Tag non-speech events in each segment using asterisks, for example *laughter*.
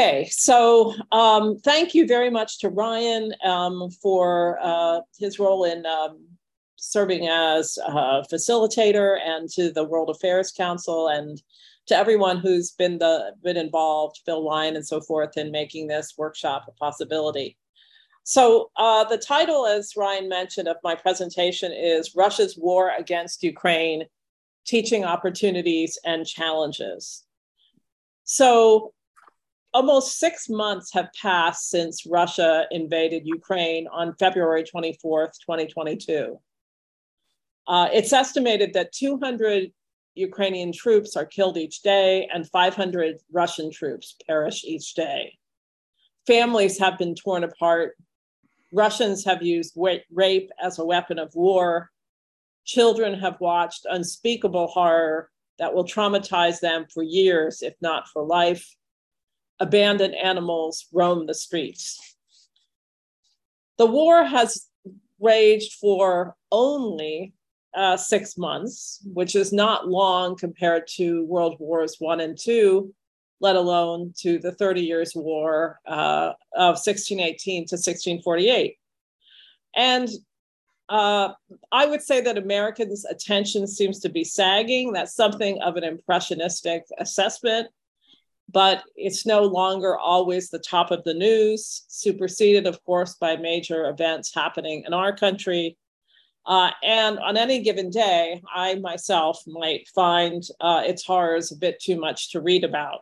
Okay, so um, thank you very much to Ryan um, for uh, his role in um, serving as a facilitator and to the World Affairs Council and to everyone who's been the been involved, Phil Lyon and so forth, in making this workshop a possibility. So uh, the title, as Ryan mentioned, of my presentation is Russia's War Against Ukraine, Teaching Opportunities and Challenges. So almost six months have passed since Russia invaded Ukraine on February 24th, 2022. Uh, it's estimated that 200 Ukrainian troops are killed each day and 500 Russian troops perish each day. Families have been torn apart. Russians have used rape as a weapon of war. Children have watched unspeakable horror that will traumatize them for years, if not for life abandoned animals roam the streets. The war has raged for only uh, six months, which is not long compared to World Wars One and Two, let alone to the 30 Years' War uh, of 1618 to 1648. And uh, I would say that Americans' attention seems to be sagging. That's something of an impressionistic assessment but it's no longer always the top of the news, superseded, of course, by major events happening in our country. Uh, and on any given day, I myself might find uh, its horrors a bit too much to read about.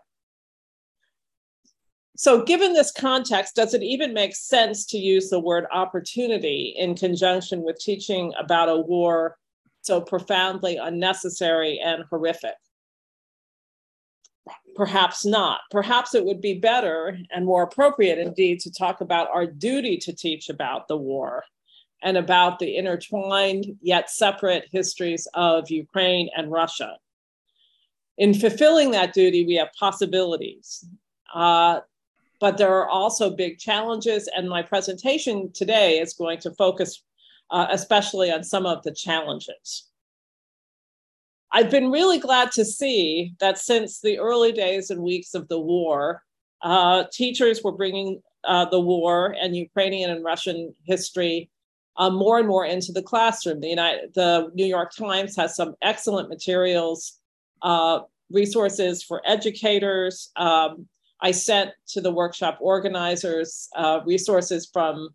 So, given this context, does it even make sense to use the word opportunity in conjunction with teaching about a war so profoundly unnecessary and horrific? Perhaps not. Perhaps it would be better and more appropriate indeed to talk about our duty to teach about the war and about the intertwined yet separate histories of Ukraine and Russia. In fulfilling that duty, we have possibilities, uh, but there are also big challenges, and my presentation today is going to focus uh, especially on some of the challenges. I've been really glad to see that since the early days and weeks of the war, uh, teachers were bringing uh, the war and Ukrainian and Russian history uh, more and more into the classroom. The, United, the New York Times has some excellent materials, uh, resources for educators. Um, I sent to the workshop organizers uh, resources from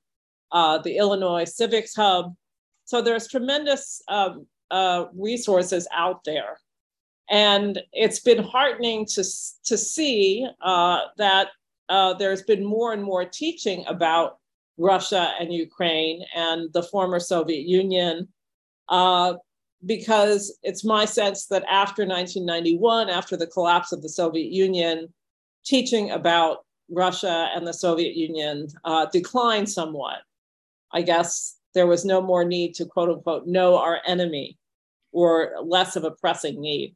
uh, the Illinois Civics Hub. So there's tremendous um, uh, resources out there. And it's been heartening to, to see uh, that uh, there's been more and more teaching about Russia and Ukraine and the former Soviet Union, uh, because it's my sense that after 1991, after the collapse of the Soviet Union, teaching about Russia and the Soviet Union uh, declined somewhat. I guess there was no more need to quote unquote know our enemy or less of a pressing need.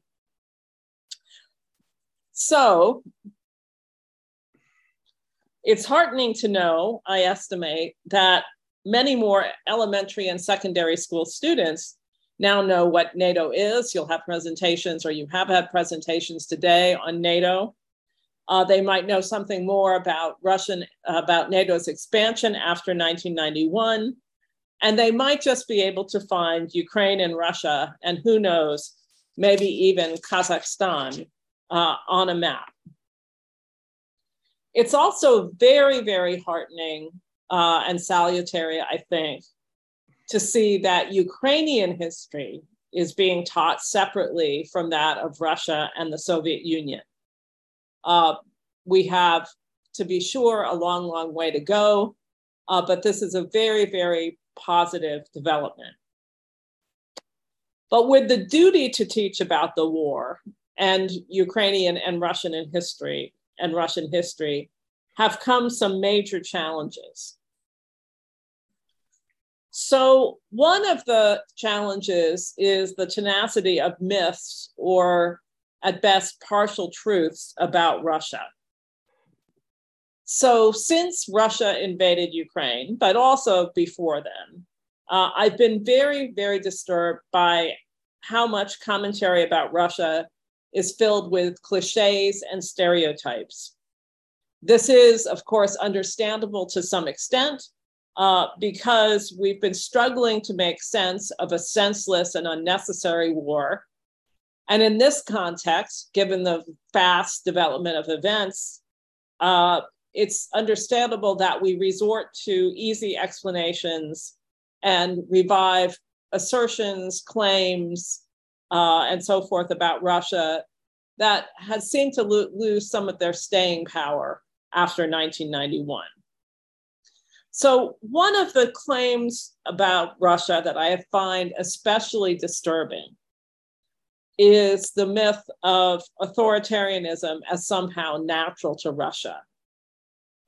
So it's heartening to know, I estimate, that many more elementary and secondary school students now know what NATO is. You'll have presentations, or you have had presentations today on NATO. Uh, they might know something more about Russian, about NATO's expansion after 1991, and they might just be able to find Ukraine and Russia, and who knows, maybe even Kazakhstan uh, on a map. It's also very, very heartening uh, and salutary, I think, to see that Ukrainian history is being taught separately from that of Russia and the Soviet Union. Uh, we have, to be sure, a long, long way to go, uh, but this is a very, very positive development. But with the duty to teach about the war and Ukrainian and Russian in history and Russian history have come some major challenges. So, one of the challenges is the tenacity of myths or, at best, partial truths about Russia. So, since Russia invaded Ukraine, but also before then, uh, I've been very, very disturbed by how much commentary about Russia is filled with cliches and stereotypes. This is, of course, understandable to some extent uh, because we've been struggling to make sense of a senseless and unnecessary war. And in this context, given the fast development of events, uh, it's understandable that we resort to easy explanations and revive assertions, claims, uh, and so forth about Russia that has seemed to lo- lose some of their staying power after 1991. So, one of the claims about Russia that I find especially disturbing is the myth of authoritarianism as somehow natural to Russia.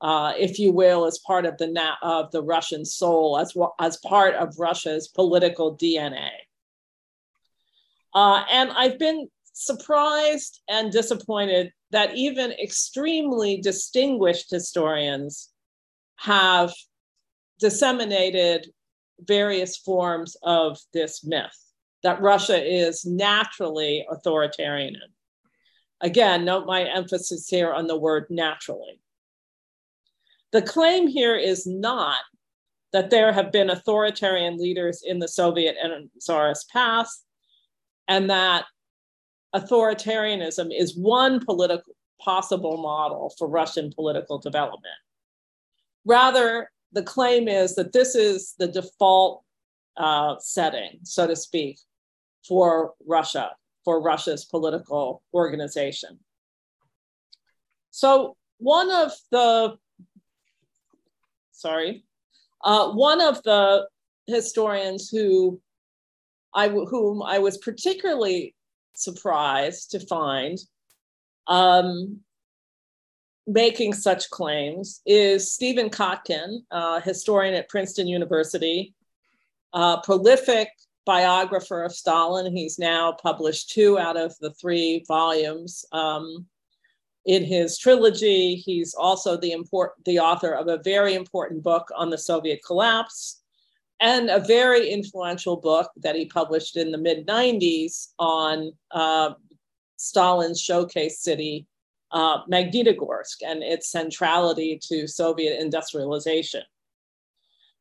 Uh, if you will, as part of the na- of the Russian soul, as well, as part of Russia's political DNA. Uh, and I've been surprised and disappointed that even extremely distinguished historians have disseminated various forms of this myth that Russia is naturally authoritarian. Again, note my emphasis here on the word naturally. The claim here is not that there have been authoritarian leaders in the Soviet and Tsarist past, and that authoritarianism is one political possible model for Russian political development. Rather, the claim is that this is the default uh, setting, so to speak, for Russia, for Russia's political organization. So one of the, sorry, uh, one of the historians who I whom I was particularly surprised to find um, making such claims is Stephen Kotkin, uh, historian at Princeton University, a prolific biographer of Stalin. He's now published two out of the three volumes um, in his trilogy. He's also the, import- the author of a very important book on the Soviet collapse and a very influential book that he published in the mid 90s on uh, Stalin's showcase city, uh, Magnitogorsk and its centrality to Soviet industrialization.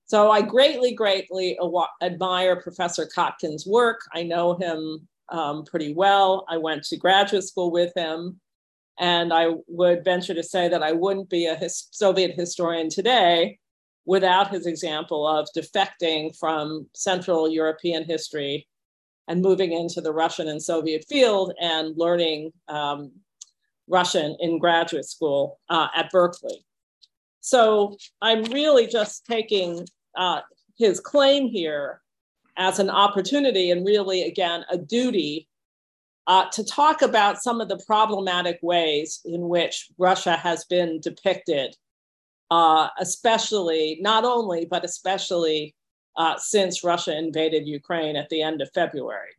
So I greatly, greatly admire Professor Kotkin's work. I know him um, pretty well. I went to graduate school with him. And I would venture to say that I wouldn't be a his Soviet historian today without his example of defecting from Central European history and moving into the Russian and Soviet field and learning um, Russian in graduate school uh, at Berkeley. So I'm really just taking uh, his claim here as an opportunity and really, again, a duty uh, to talk about some of the problematic ways in which Russia has been depicted, uh, especially, not only, but especially uh, since Russia invaded Ukraine at the end of February.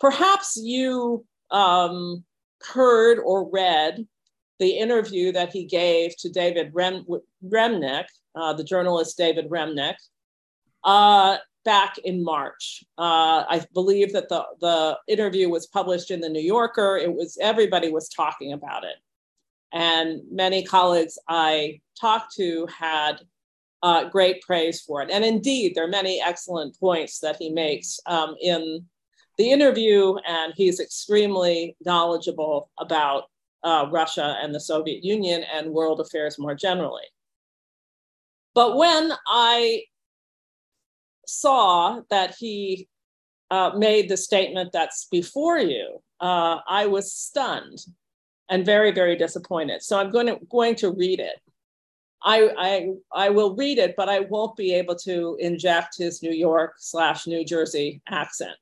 Perhaps you um, heard or read the interview that he gave to David Rem- Remnick, uh, the journalist David Remnick, uh, back in March. Uh, I believe that the, the interview was published in the New Yorker. It was everybody was talking about it, and many colleagues I talked to had uh, great praise for it. And indeed, there are many excellent points that he makes um, in the interview, and he's extremely knowledgeable about uh, Russia and the Soviet Union and world affairs more generally. But when I saw that he uh, made the statement that's before you, uh, I was stunned and very, very disappointed. So I'm going to, going to read it. I, I, I will read it, but I won't be able to inject his New York slash New Jersey accent.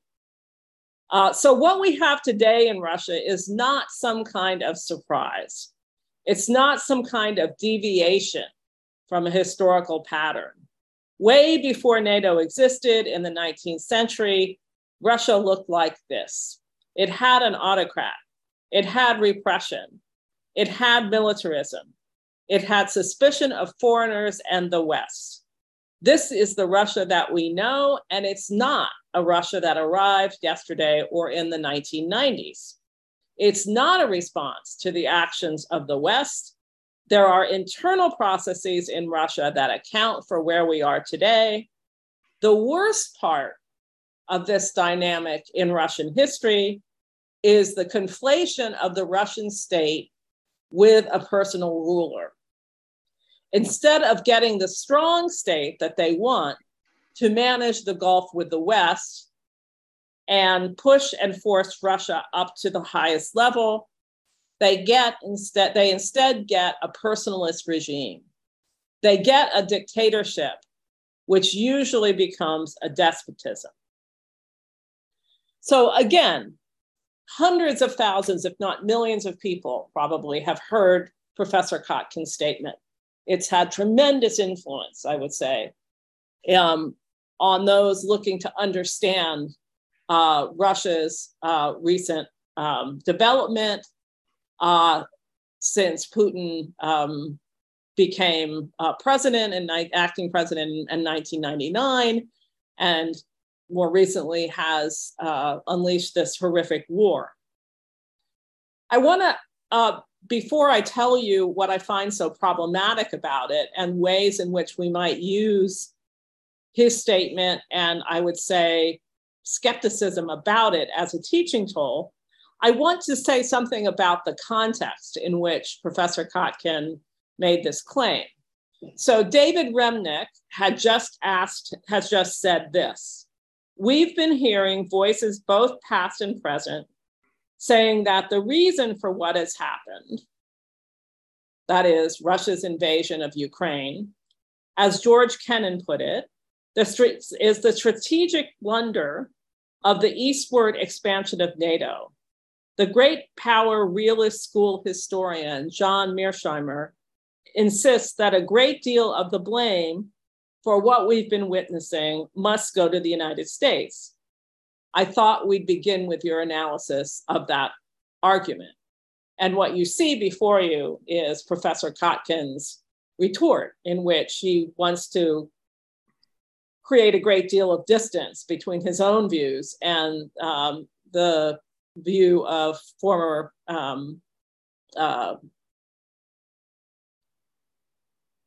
Uh, so, what we have today in Russia is not some kind of surprise. It's not some kind of deviation from a historical pattern. Way before NATO existed in the 19th century, Russia looked like this. It had an autocrat, it had repression, it had militarism, it had suspicion of foreigners and the West. This is the Russia that we know, and it's not a Russia that arrived yesterday or in the 1990s. It's not a response to the actions of the West. There are internal processes in Russia that account for where we are today. The worst part of this dynamic in Russian history is the conflation of the Russian state with a personal ruler. Instead of getting the strong state that they want to manage the Gulf with the West and push and force Russia up to the highest level, they get instead they instead get a personalist regime. They get a dictatorship, which usually becomes a despotism. So again, hundreds of thousands, if not millions of people probably have heard Professor Kotkin's statement. It's had tremendous influence, I would say, um, on those looking to understand uh, Russia's uh, recent um, development uh, since Putin um, became uh, president and acting president in, in 1999, and more recently has uh, unleashed this horrific war. I want to, uh, before I tell you what I find so problematic about it and ways in which we might use his statement and I would say skepticism about it as a teaching tool, I want to say something about the context in which Professor Kotkin made this claim. So David Remnick had just asked, has just said this. We've been hearing voices, both past and present, saying that the reason for what has happened, that is Russia's invasion of Ukraine, as George Kennan put it, the is the strategic blunder of the eastward expansion of NATO. The great power realist school historian John Mearsheimer insists that a great deal of the blame for what we've been witnessing must go to the United States. I thought we'd begin with your analysis of that argument. And what you see before you is Professor Kotkin's retort, in which he wants to create a great deal of distance between his own views and um, the view of former um, uh,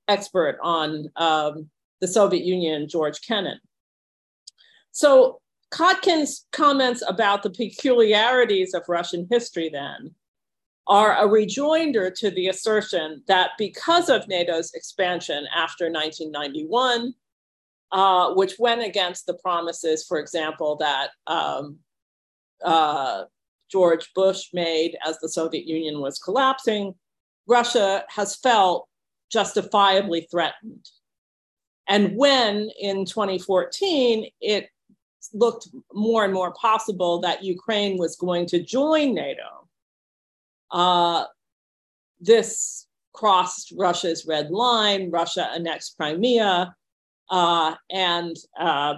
expert on um, the Soviet Union, George Kennan. So Kotkin's comments about the peculiarities of Russian history then are a rejoinder to the assertion that because of NATO's expansion after 1991, uh, which went against the promises, for example, that um, uh, George Bush made as the Soviet Union was collapsing, Russia has felt justifiably threatened. And when in 2014 it looked more and more possible that Ukraine was going to join NATO, uh, this crossed Russia's red line. Russia annexed Crimea, uh, and uh,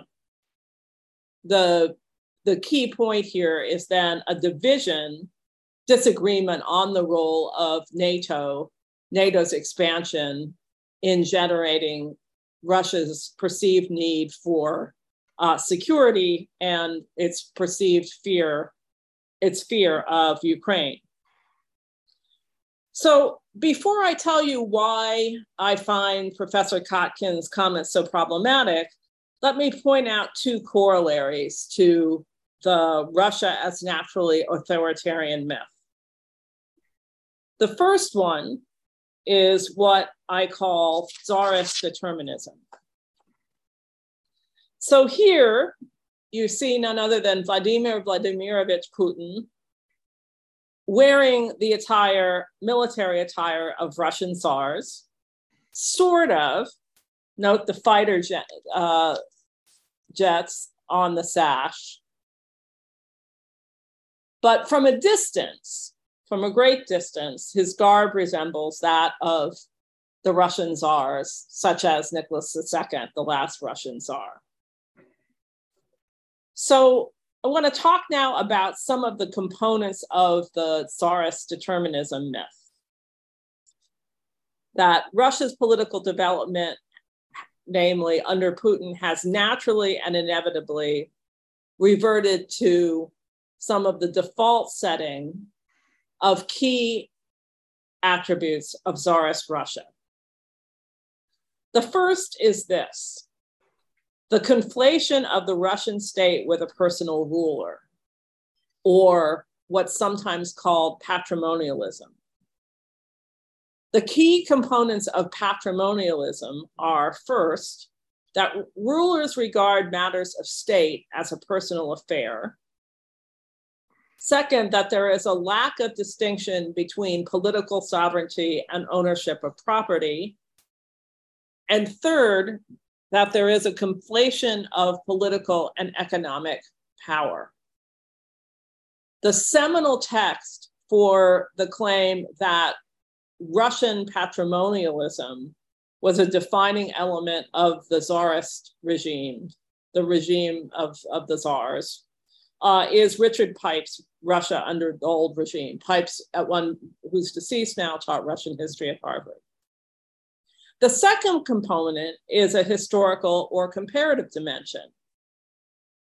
the the key point here is then a division disagreement on the role of NATO, NATO's expansion in generating Russia's perceived need for uh, security and its perceived fear, its fear of Ukraine. So before I tell you why I find Professor Kotkin's comments so problematic, let me point out two corollaries to the Russia as naturally authoritarian myth. The first one is what I call czarist determinism. So here you see none other than Vladimir Vladimirovich Putin wearing the attire, military attire of Russian czars, sort of, note the fighter jet, uh, jets on the sash. But from a distance, from a great distance, his garb resembles that of the Russian czars, such as Nicholas II, the last Russian czar. So I want to talk now about some of the components of the czarist determinism myth. That Russia's political development, namely under Putin, has naturally and inevitably reverted to some of the default setting of key attributes of Tsarist Russia. The first is this the conflation of the Russian state with a personal ruler, or what's sometimes called patrimonialism. The key components of patrimonialism are first, that rulers regard matters of state as a personal affair. Second, that there is a lack of distinction between political sovereignty and ownership of property. And third, that there is a conflation of political and economic power. The seminal text for the claim that Russian patrimonialism was a defining element of the Tsarist regime, the regime of, of the Tsars, uh, is Richard Pipes' Russia under the old regime. Pipes, at one who's deceased now, taught Russian history at Harvard. The second component is a historical or comparative dimension.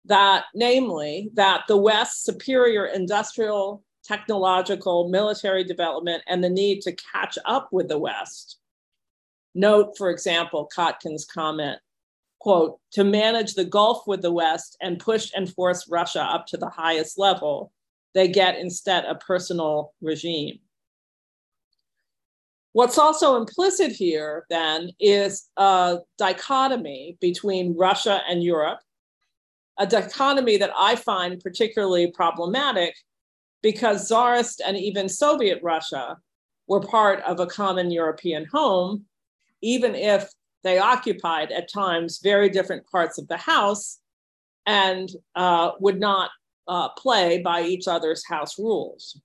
That, namely, that the West's superior industrial, technological, military development and the need to catch up with the West. Note, for example, Kotkin's comment, quote, to manage the Gulf with the West and push and force Russia up to the highest level, they get instead a personal regime. What's also implicit here then is a dichotomy between Russia and Europe, a dichotomy that I find particularly problematic because Tsarist and even Soviet Russia were part of a common European home, even if they occupied at times very different parts of the house and uh, would not uh, play by each other's house rules.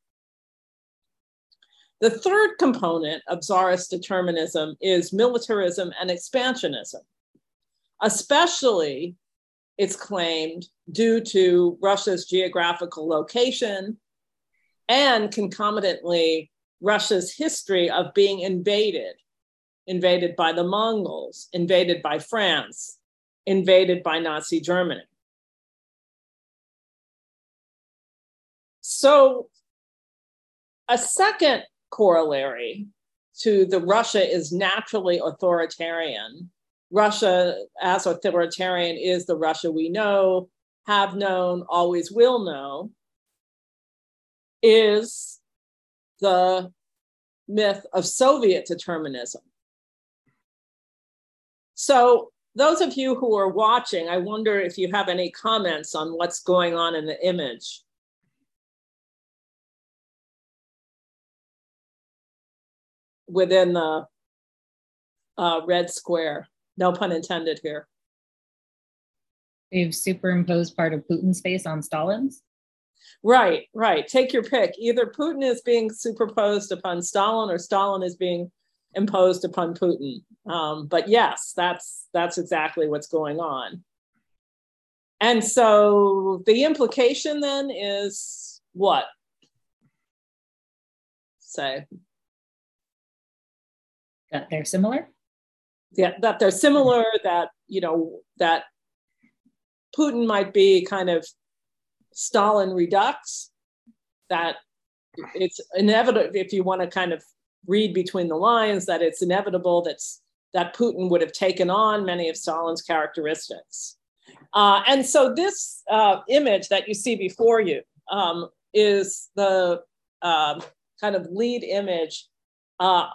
The third component of czarist determinism is militarism and expansionism, especially, it's claimed, due to Russia's geographical location and concomitantly Russia's history of being invaded, invaded by the Mongols, invaded by France, invaded by Nazi Germany. So, a second corollary to the Russia is naturally authoritarian. Russia, as authoritarian, is the Russia we know, have known, always will know, is the myth of Soviet determinism. So, those of you who are watching, I wonder if you have any comments on what's going on in the image. within the uh, red square. No pun intended here. They've superimposed part of Putin's face on Stalin's. Right, right. Take your pick. Either Putin is being superposed upon Stalin, or Stalin is being imposed upon Putin. Um, but yes, that's that's exactly what's going on. And so the implication then is what? Say that they're similar yeah that they're similar that you know that putin might be kind of stalin redux that it's inevitable if you want to kind of read between the lines that it's inevitable that's that putin would have taken on many of stalin's characteristics. Uh, and so this uh, image that you see before you um, is the um, kind of lead image uh,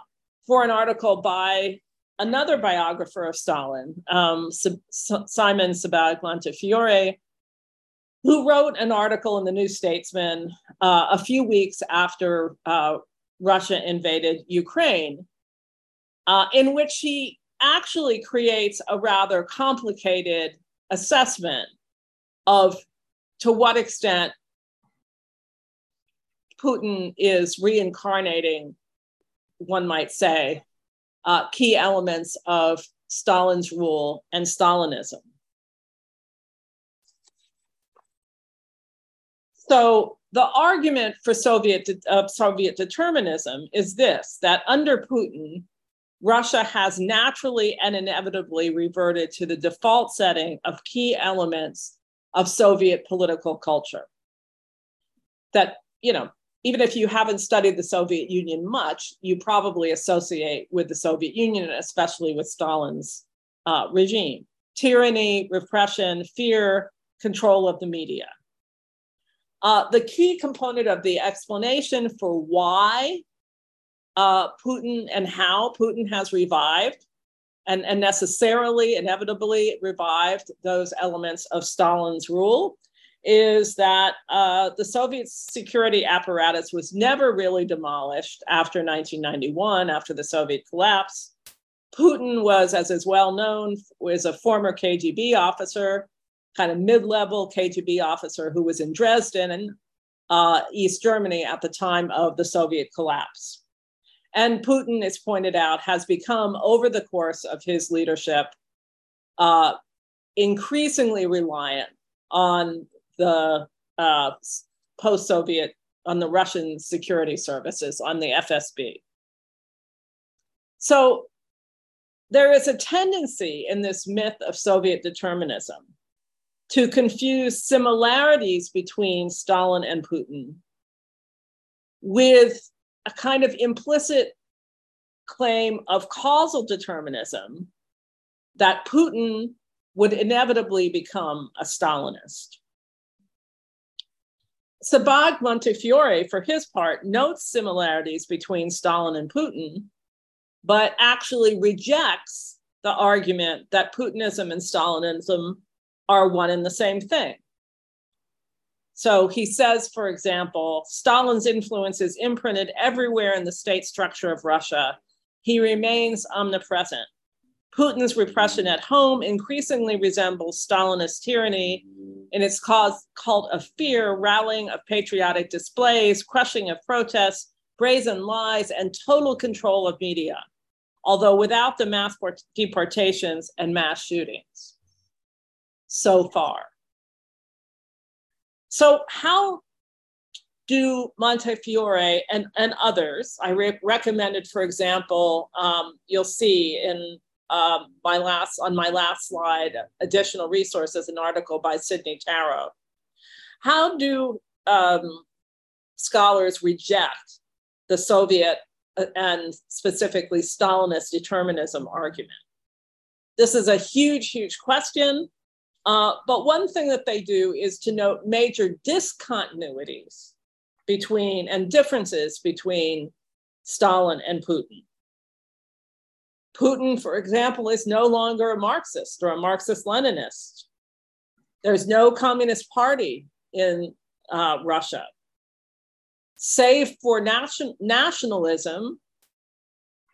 for an article by another biographer of Stalin, um, Simon Sebag who wrote an article in the New Statesman uh, a few weeks after uh, Russia invaded Ukraine, uh, in which he actually creates a rather complicated assessment of to what extent Putin is reincarnating one might say, uh, key elements of Stalin's rule and Stalinism. So the argument for Soviet Soviet determinism is this: that under Putin, Russia has naturally and inevitably reverted to the default setting of key elements of Soviet political culture. That you know, even if you haven't studied the Soviet Union much, you probably associate with the Soviet Union, especially with Stalin's uh, regime: tyranny, repression, fear, control of the media. Uh, the key component of the explanation for why uh, Putin and how Putin has revived and, and necessarily, inevitably revived those elements of Stalin's rule is that uh, the Soviet security apparatus was never really demolished after 1991, after the Soviet collapse. Putin was, as is well known, was a former KGB officer kind of mid-level KGB officer who was in Dresden and uh, East Germany at the time of the Soviet collapse. And Putin, as pointed out, has become, over the course of his leadership, uh, increasingly reliant on the uh, post-Soviet, on the Russian security services, on the FSB. So there is a tendency in this myth of Soviet determinism to confuse similarities between Stalin and Putin with a kind of implicit claim of causal determinism that Putin would inevitably become a Stalinist. Sebag Montefiore, for his part, notes similarities between Stalin and Putin, but actually rejects the argument that Putinism and Stalinism are one and the same thing. So he says, for example, Stalin's influence is imprinted everywhere in the state structure of Russia. He remains omnipresent. Putin's repression at home increasingly resembles Stalinist tyranny in its cause, cult of fear, rallying of patriotic displays, crushing of protests, brazen lies, and total control of media, although without the mass deportations and mass shootings so far. So, how do Montefiore and, and others, I re- recommended, for example, um, you'll see in um, my last on my last slide, additional resources, an article by Sidney Tarrow. How do um, scholars reject the Soviet uh, and specifically Stalinist determinism argument? This is a huge, huge question. Uh, but one thing that they do is to note major discontinuities between and differences between Stalin and Putin. Putin, for example, is no longer a Marxist or a Marxist Leninist. There's no Communist Party in uh, Russia. Save for nation- nationalism,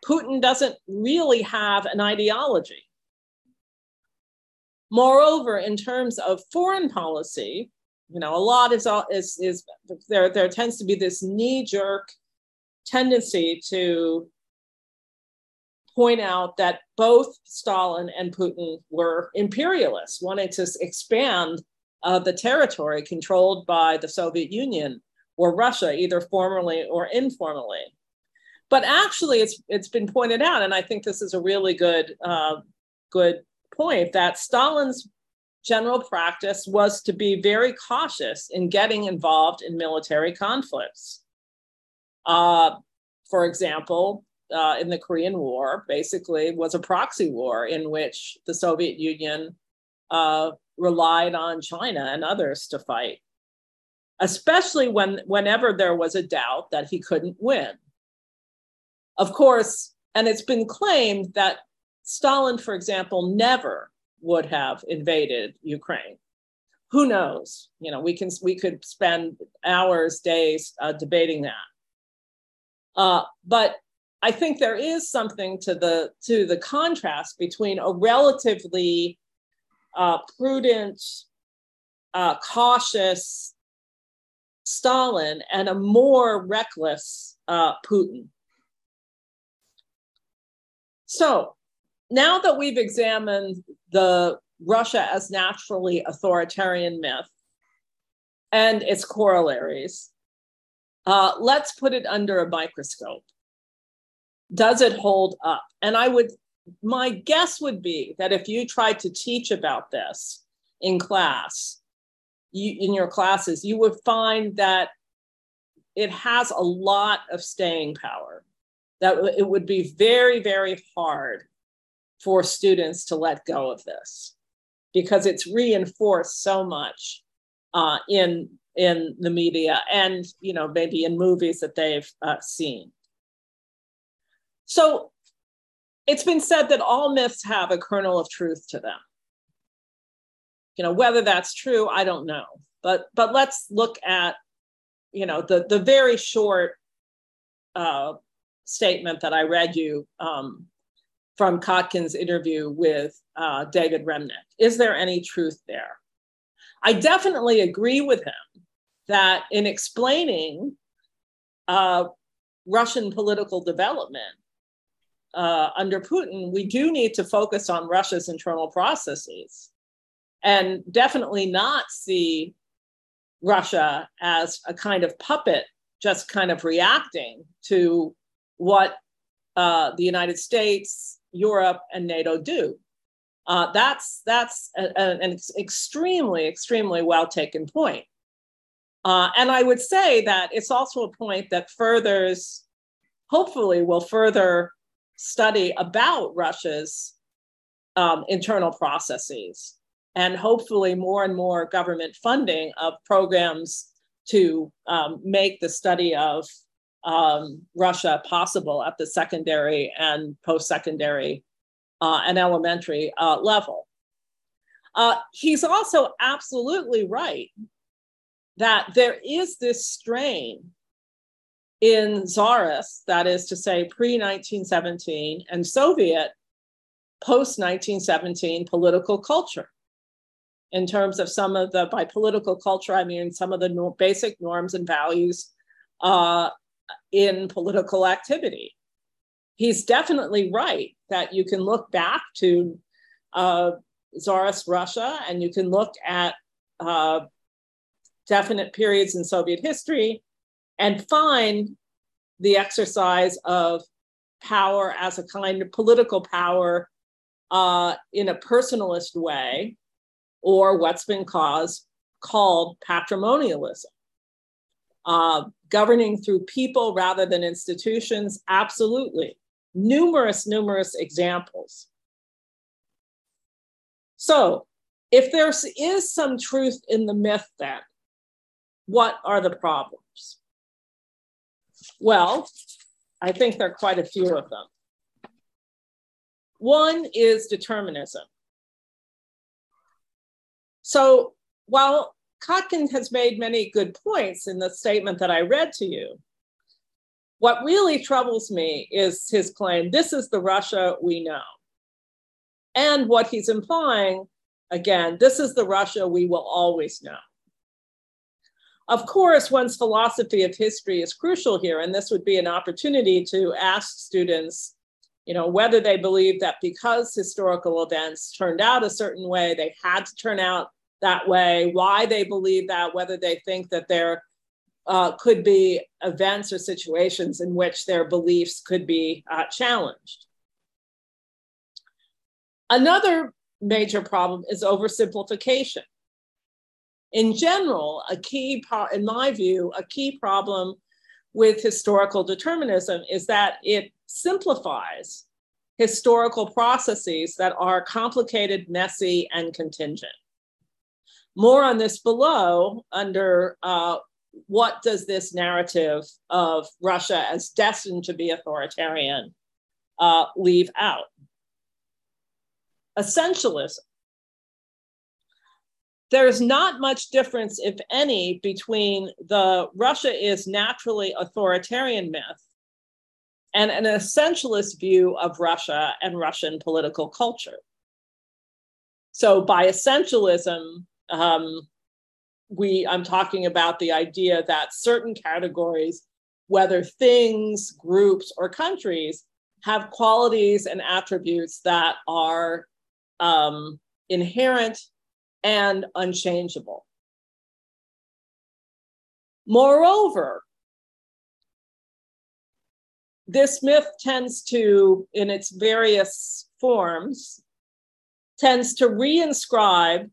Putin doesn't really have an ideology. Moreover, in terms of foreign policy, you know, a lot is is is there. There tends to be this knee jerk tendency to point out that both Stalin and Putin were imperialists, wanting to expand uh, the territory controlled by the Soviet Union or Russia, either formally or informally. But actually, it's it's been pointed out, and I think this is a really good uh, good point that Stalin's general practice was to be very cautious in getting involved in military conflicts. Uh, for example, uh, in the Korean War, basically was a proxy war in which the Soviet Union uh, relied on China and others to fight, especially when whenever there was a doubt that he couldn't win. Of course, and it's been claimed that Stalin, for example, never would have invaded Ukraine. Who knows? You know, we can we could spend hours, days uh, debating that. Uh, but I think there is something to the to the contrast between a relatively uh, prudent, uh, cautious Stalin and a more reckless uh, Putin. So now that we've examined the Russia as naturally authoritarian myth and its corollaries, uh, let's put it under a microscope. Does it hold up? And I would, my guess would be that if you tried to teach about this in class, you, in your classes, you would find that it has a lot of staying power. That it would be very, very hard for students to let go of this because it's reinforced so much uh, in in the media and you know maybe in movies that they've uh, seen. So it's been said that all myths have a kernel of truth to them. You know whether that's true, I don't know, but but let's look at you know the the very short uh, statement that I read you um, from Kotkin's interview with uh, David Remnick. Is there any truth there? I definitely agree with him that in explaining uh, Russian political development uh, under Putin, we do need to focus on Russia's internal processes and definitely not see Russia as a kind of puppet, just kind of reacting to what uh, the United States, Europe, and NATO do. Uh, that's that's a, a, an extremely, extremely well taken point. Uh, and I would say that it's also a point that furthers, hopefully, will further study about Russia's um, internal processes and hopefully more and more government funding of programs to um, make the study of um, Russia possible at the secondary and post secondary uh, and elementary uh, level. Uh, he's also absolutely right that there is this strain in Tsarist, that is to say, pre 1917, and Soviet post 1917 political culture. In terms of some of the, by political culture, I mean some of the no, basic norms and values uh, in political activity. He's definitely right that you can look back to uh, Tsarist Russia and you can look at uh, definite periods in Soviet history and find the exercise of power as a kind of political power uh, in a personalist way, or what's been caused, called patrimonialism. Uh, governing through people rather than institutions, absolutely. Numerous, numerous examples. So, if there is some truth in the myth, then what are the problems? Well, I think there are quite a few of them. One is determinism. So while Kotkin has made many good points in the statement that I read to you, what really troubles me is his claim this is the Russia we know. And what he's implying, again, this is the Russia we will always know. Of course, one's philosophy of history is crucial here, and this would be an opportunity to ask students, you know, whether they believe that because historical events turned out a certain way, they had to turn out that way, why they believe that, whether they think that there uh, could be events or situations in which their beliefs could be uh, challenged. Another major problem is oversimplification in general, a key in my view, a key problem with historical determinism is that it simplifies historical processes that are complicated, messy, and contingent. More on this below under uh, what does this narrative of Russia as destined to be authoritarian uh, leave out? Essentialism there's not much difference, if any, between the Russia is naturally authoritarian myth and an essentialist view of Russia and Russian political culture. So by essentialism, um, we I'm talking about the idea that certain categories, whether things, groups, or countries, have qualities and attributes that are um, inherent and unchangeable. Moreover, this myth tends to, in its various forms, tends to reinscribe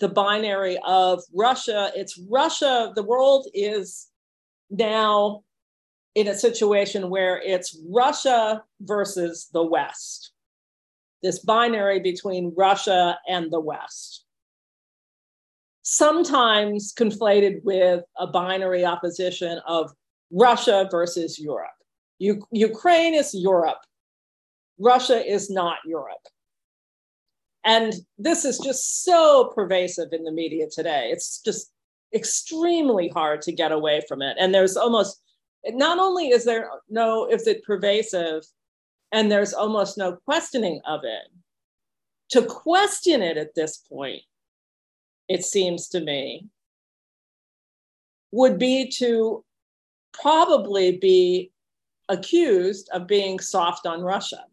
the binary of Russia. It's Russia, the world is now in a situation where it's Russia versus the West, this binary between Russia and the West. Sometimes conflated with a binary opposition of Russia versus Europe. U- Ukraine is Europe. Russia is not Europe. And this is just so pervasive in the media today. It's just extremely hard to get away from it. And there's almost, not only is there no, is it pervasive, and there's almost no questioning of it. To question it at this point, it seems to me, would be to probably be accused of being soft on Russia.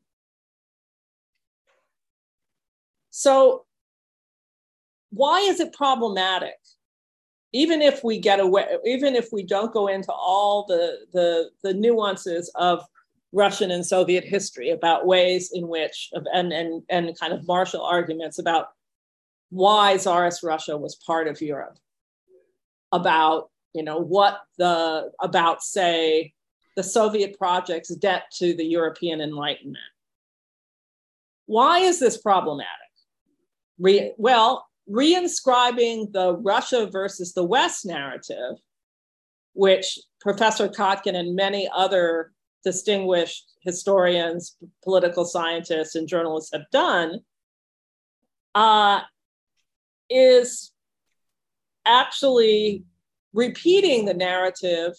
So, why is it problematic? Even if we get away, even if we don't go into all the, the, the nuances of Russian and Soviet history about ways in which, and, and, and kind of marshal arguments about why Tsarist Russia was part of Europe, about, you know, what the, about, say, the Soviet project's debt to the European Enlightenment. Why is this problematic? Re- well, reinscribing the Russia versus the West narrative, which Professor Kotkin and many other distinguished historians, political scientists, and journalists have done, uh, is actually repeating the narrative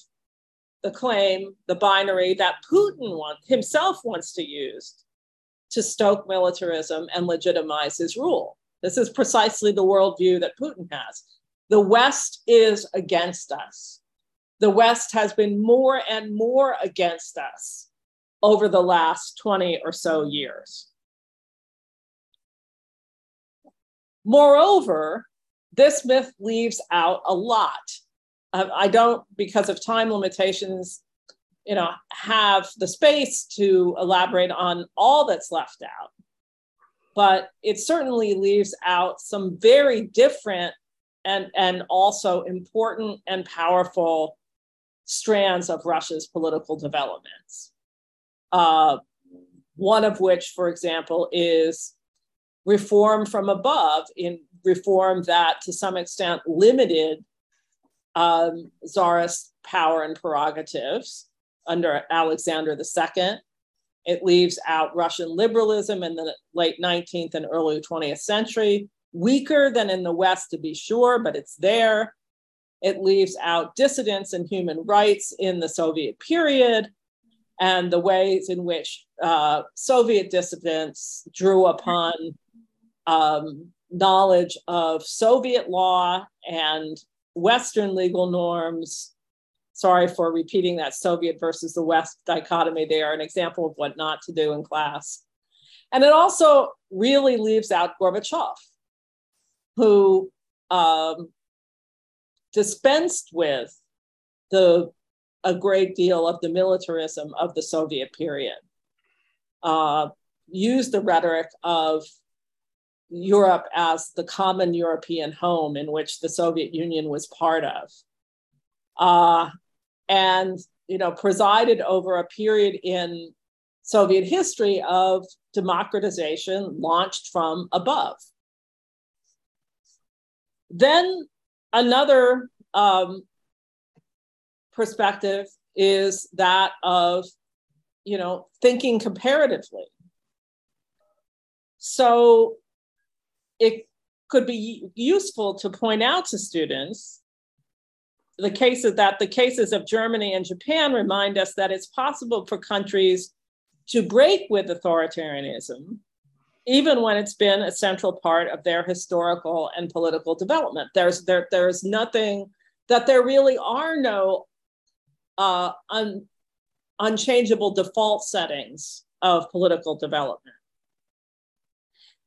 the claim, the binary that Putin want, himself wants to use to stoke militarism and legitimize his rule. This is precisely the worldview that Putin has. The West is against us. The West has been more and more against us over the last 20 or so years. Moreover, this myth leaves out a lot I don't, because of time limitations, you know, have the space to elaborate on all that's left out. But it certainly leaves out some very different and, and also important and powerful strands of Russia's political developments. Uh, one of which, for example, is reform from above, in reform that to some extent limited um, czarist power and prerogatives under Alexander II. It leaves out Russian liberalism in the late 19th and early 20th century, weaker than in the West to be sure, but it's there. It leaves out dissidents and human rights in the Soviet period and the ways in which uh, Soviet dissidents drew upon um, knowledge of Soviet law and Western legal norms, sorry for repeating that Soviet versus the West dichotomy, they are an example of what not to do in class. And it also really leaves out Gorbachev, who um, dispensed with the a great deal of the militarism of the Soviet period, uh, used the rhetoric of Europe as the common European home in which the Soviet Union was part of. Uh, and, you know, presided over a period in Soviet history of democratization launched from above. Then another um, perspective is that of, you know, thinking comparatively. So it could be useful to point out to students the cases that the cases of Germany and Japan remind us that it's possible for countries to break with authoritarianism, even when it's been a central part of their historical and political development. There's there there's nothing that there really are no uh, un, unchangeable default settings of political development.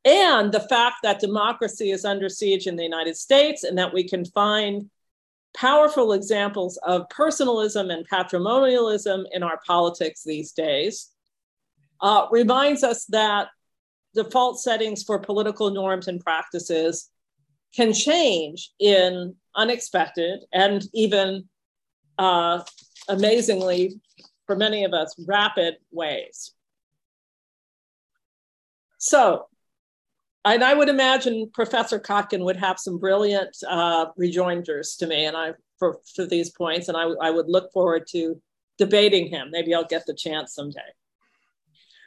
And the fact that democracy is under siege in the United States and that we can find powerful examples of personalism and patrimonialism in our politics these days uh, reminds us that default settings for political norms and practices can change in unexpected and even uh, amazingly, for many of us, rapid ways. So, and I would imagine Professor Kotkin would have some brilliant uh, rejoinders to me, and I for, for these points, and I, I would look forward to debating him. Maybe I'll get the chance someday.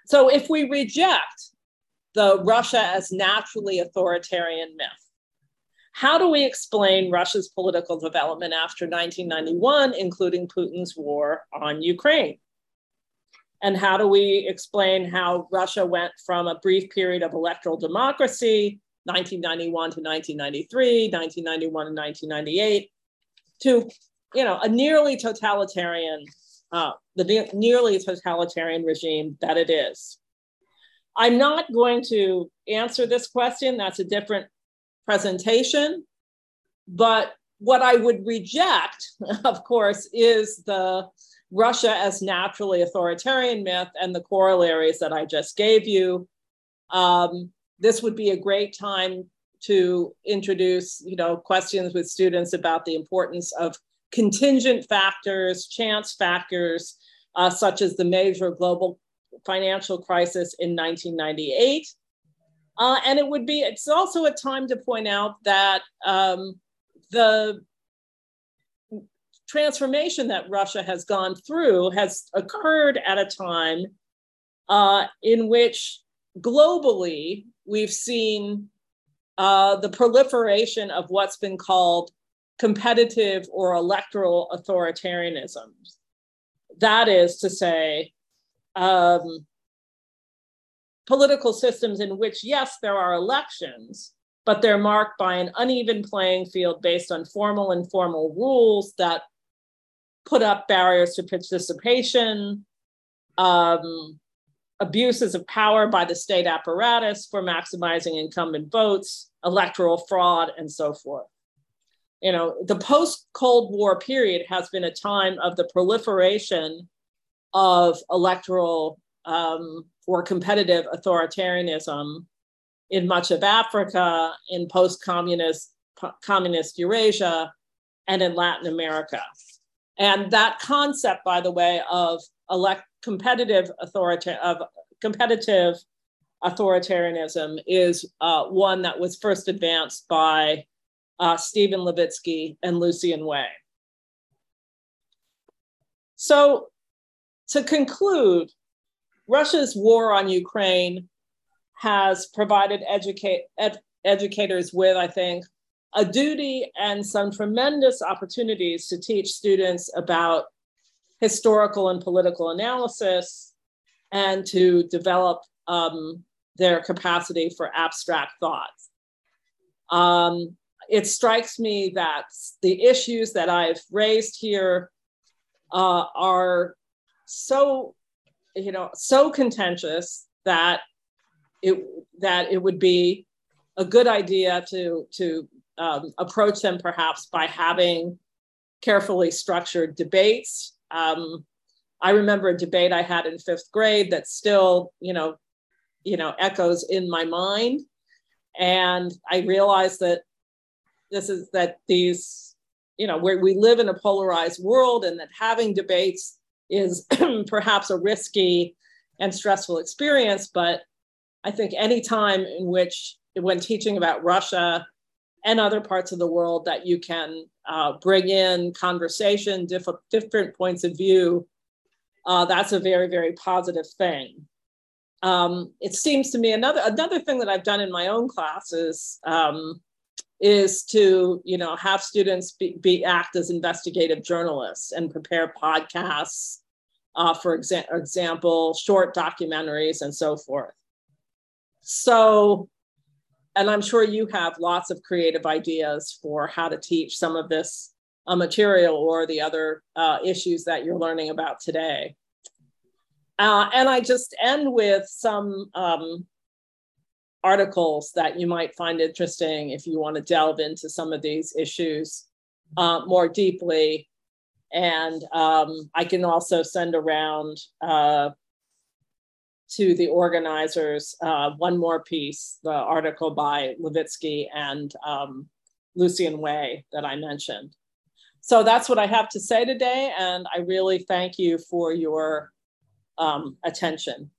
So, if we reject the Russia as naturally authoritarian myth, how do we explain Russia's political development after 1991, including Putin's war on Ukraine? And how do we explain how Russia went from a brief period of electoral democracy, 1991 to 1993, 1991 to 1998, to you know a nearly totalitarian, uh, the ne- nearly totalitarian regime that it is? I'm not going to answer this question. That's a different presentation. But what I would reject, *laughs* of course, is the Russia as naturally authoritarian myth and the corollaries that I just gave you. Um, this would be a great time to introduce, you know, questions with students about the importance of contingent factors, chance factors, uh, such as the major global financial crisis in 1998, uh, and it would be, it's also a time to point out that um, the transformation that Russia has gone through has occurred at a time uh, in which globally we've seen uh, the proliferation of what's been called competitive or electoral authoritarianism. That is to say, um, political systems in which, yes, there are elections, but they're marked by an uneven playing field based on formal and informal rules that put up barriers to participation, um, abuses of power by the state apparatus for maximizing incumbent votes, electoral fraud, and so forth. You know, the post Cold War period has been a time of the proliferation of electoral um, for competitive authoritarianism in much of Africa, in post-communist communist Eurasia, and in Latin America. And that concept, by the way, of elect competitive authority of competitive authoritarianism is uh, one that was first advanced by uh, Steven Levitsky and Lucan Way. So, to conclude, Russia's war on Ukraine has provided ed, educators with, I think, a duty and some tremendous opportunities to teach students about historical and political analysis and to develop um, their capacity for abstract thought. Um, it strikes me that the issues that I've raised here uh, are so you know so contentious that it that it would be a good idea to to um, approach them perhaps by having carefully structured debates. Um, I remember a debate I had in fifth grade that still, you know, you know, echoes in my mind, and I realized that this is that these, you know, where we live in a polarized world, and that having debates is *clears throat* perhaps a risky and stressful experience. But I think any time in which, when teaching about Russia and other parts of the world, that you can uh, bring in conversation, diff- different points of view, uh, that's a very, very positive thing. Um, it seems to me another another thing that I've done in my own classes um, is to you know have students be, be, act as investigative journalists and prepare podcasts uh, for exa- example, short documentaries and so forth. So, and I'm sure you have lots of creative ideas for how to teach some of this uh, material or the other uh, issues that you're learning about today. Uh, and I just end with some um, articles that you might find interesting if you want to delve into some of these issues uh, more deeply. And um, I can also send around uh, to the organizers uh, one more piece, the article by Levitsky and um, Lucan Way that I mentioned. So that's what I have to say today. And I really thank you for your um, attention.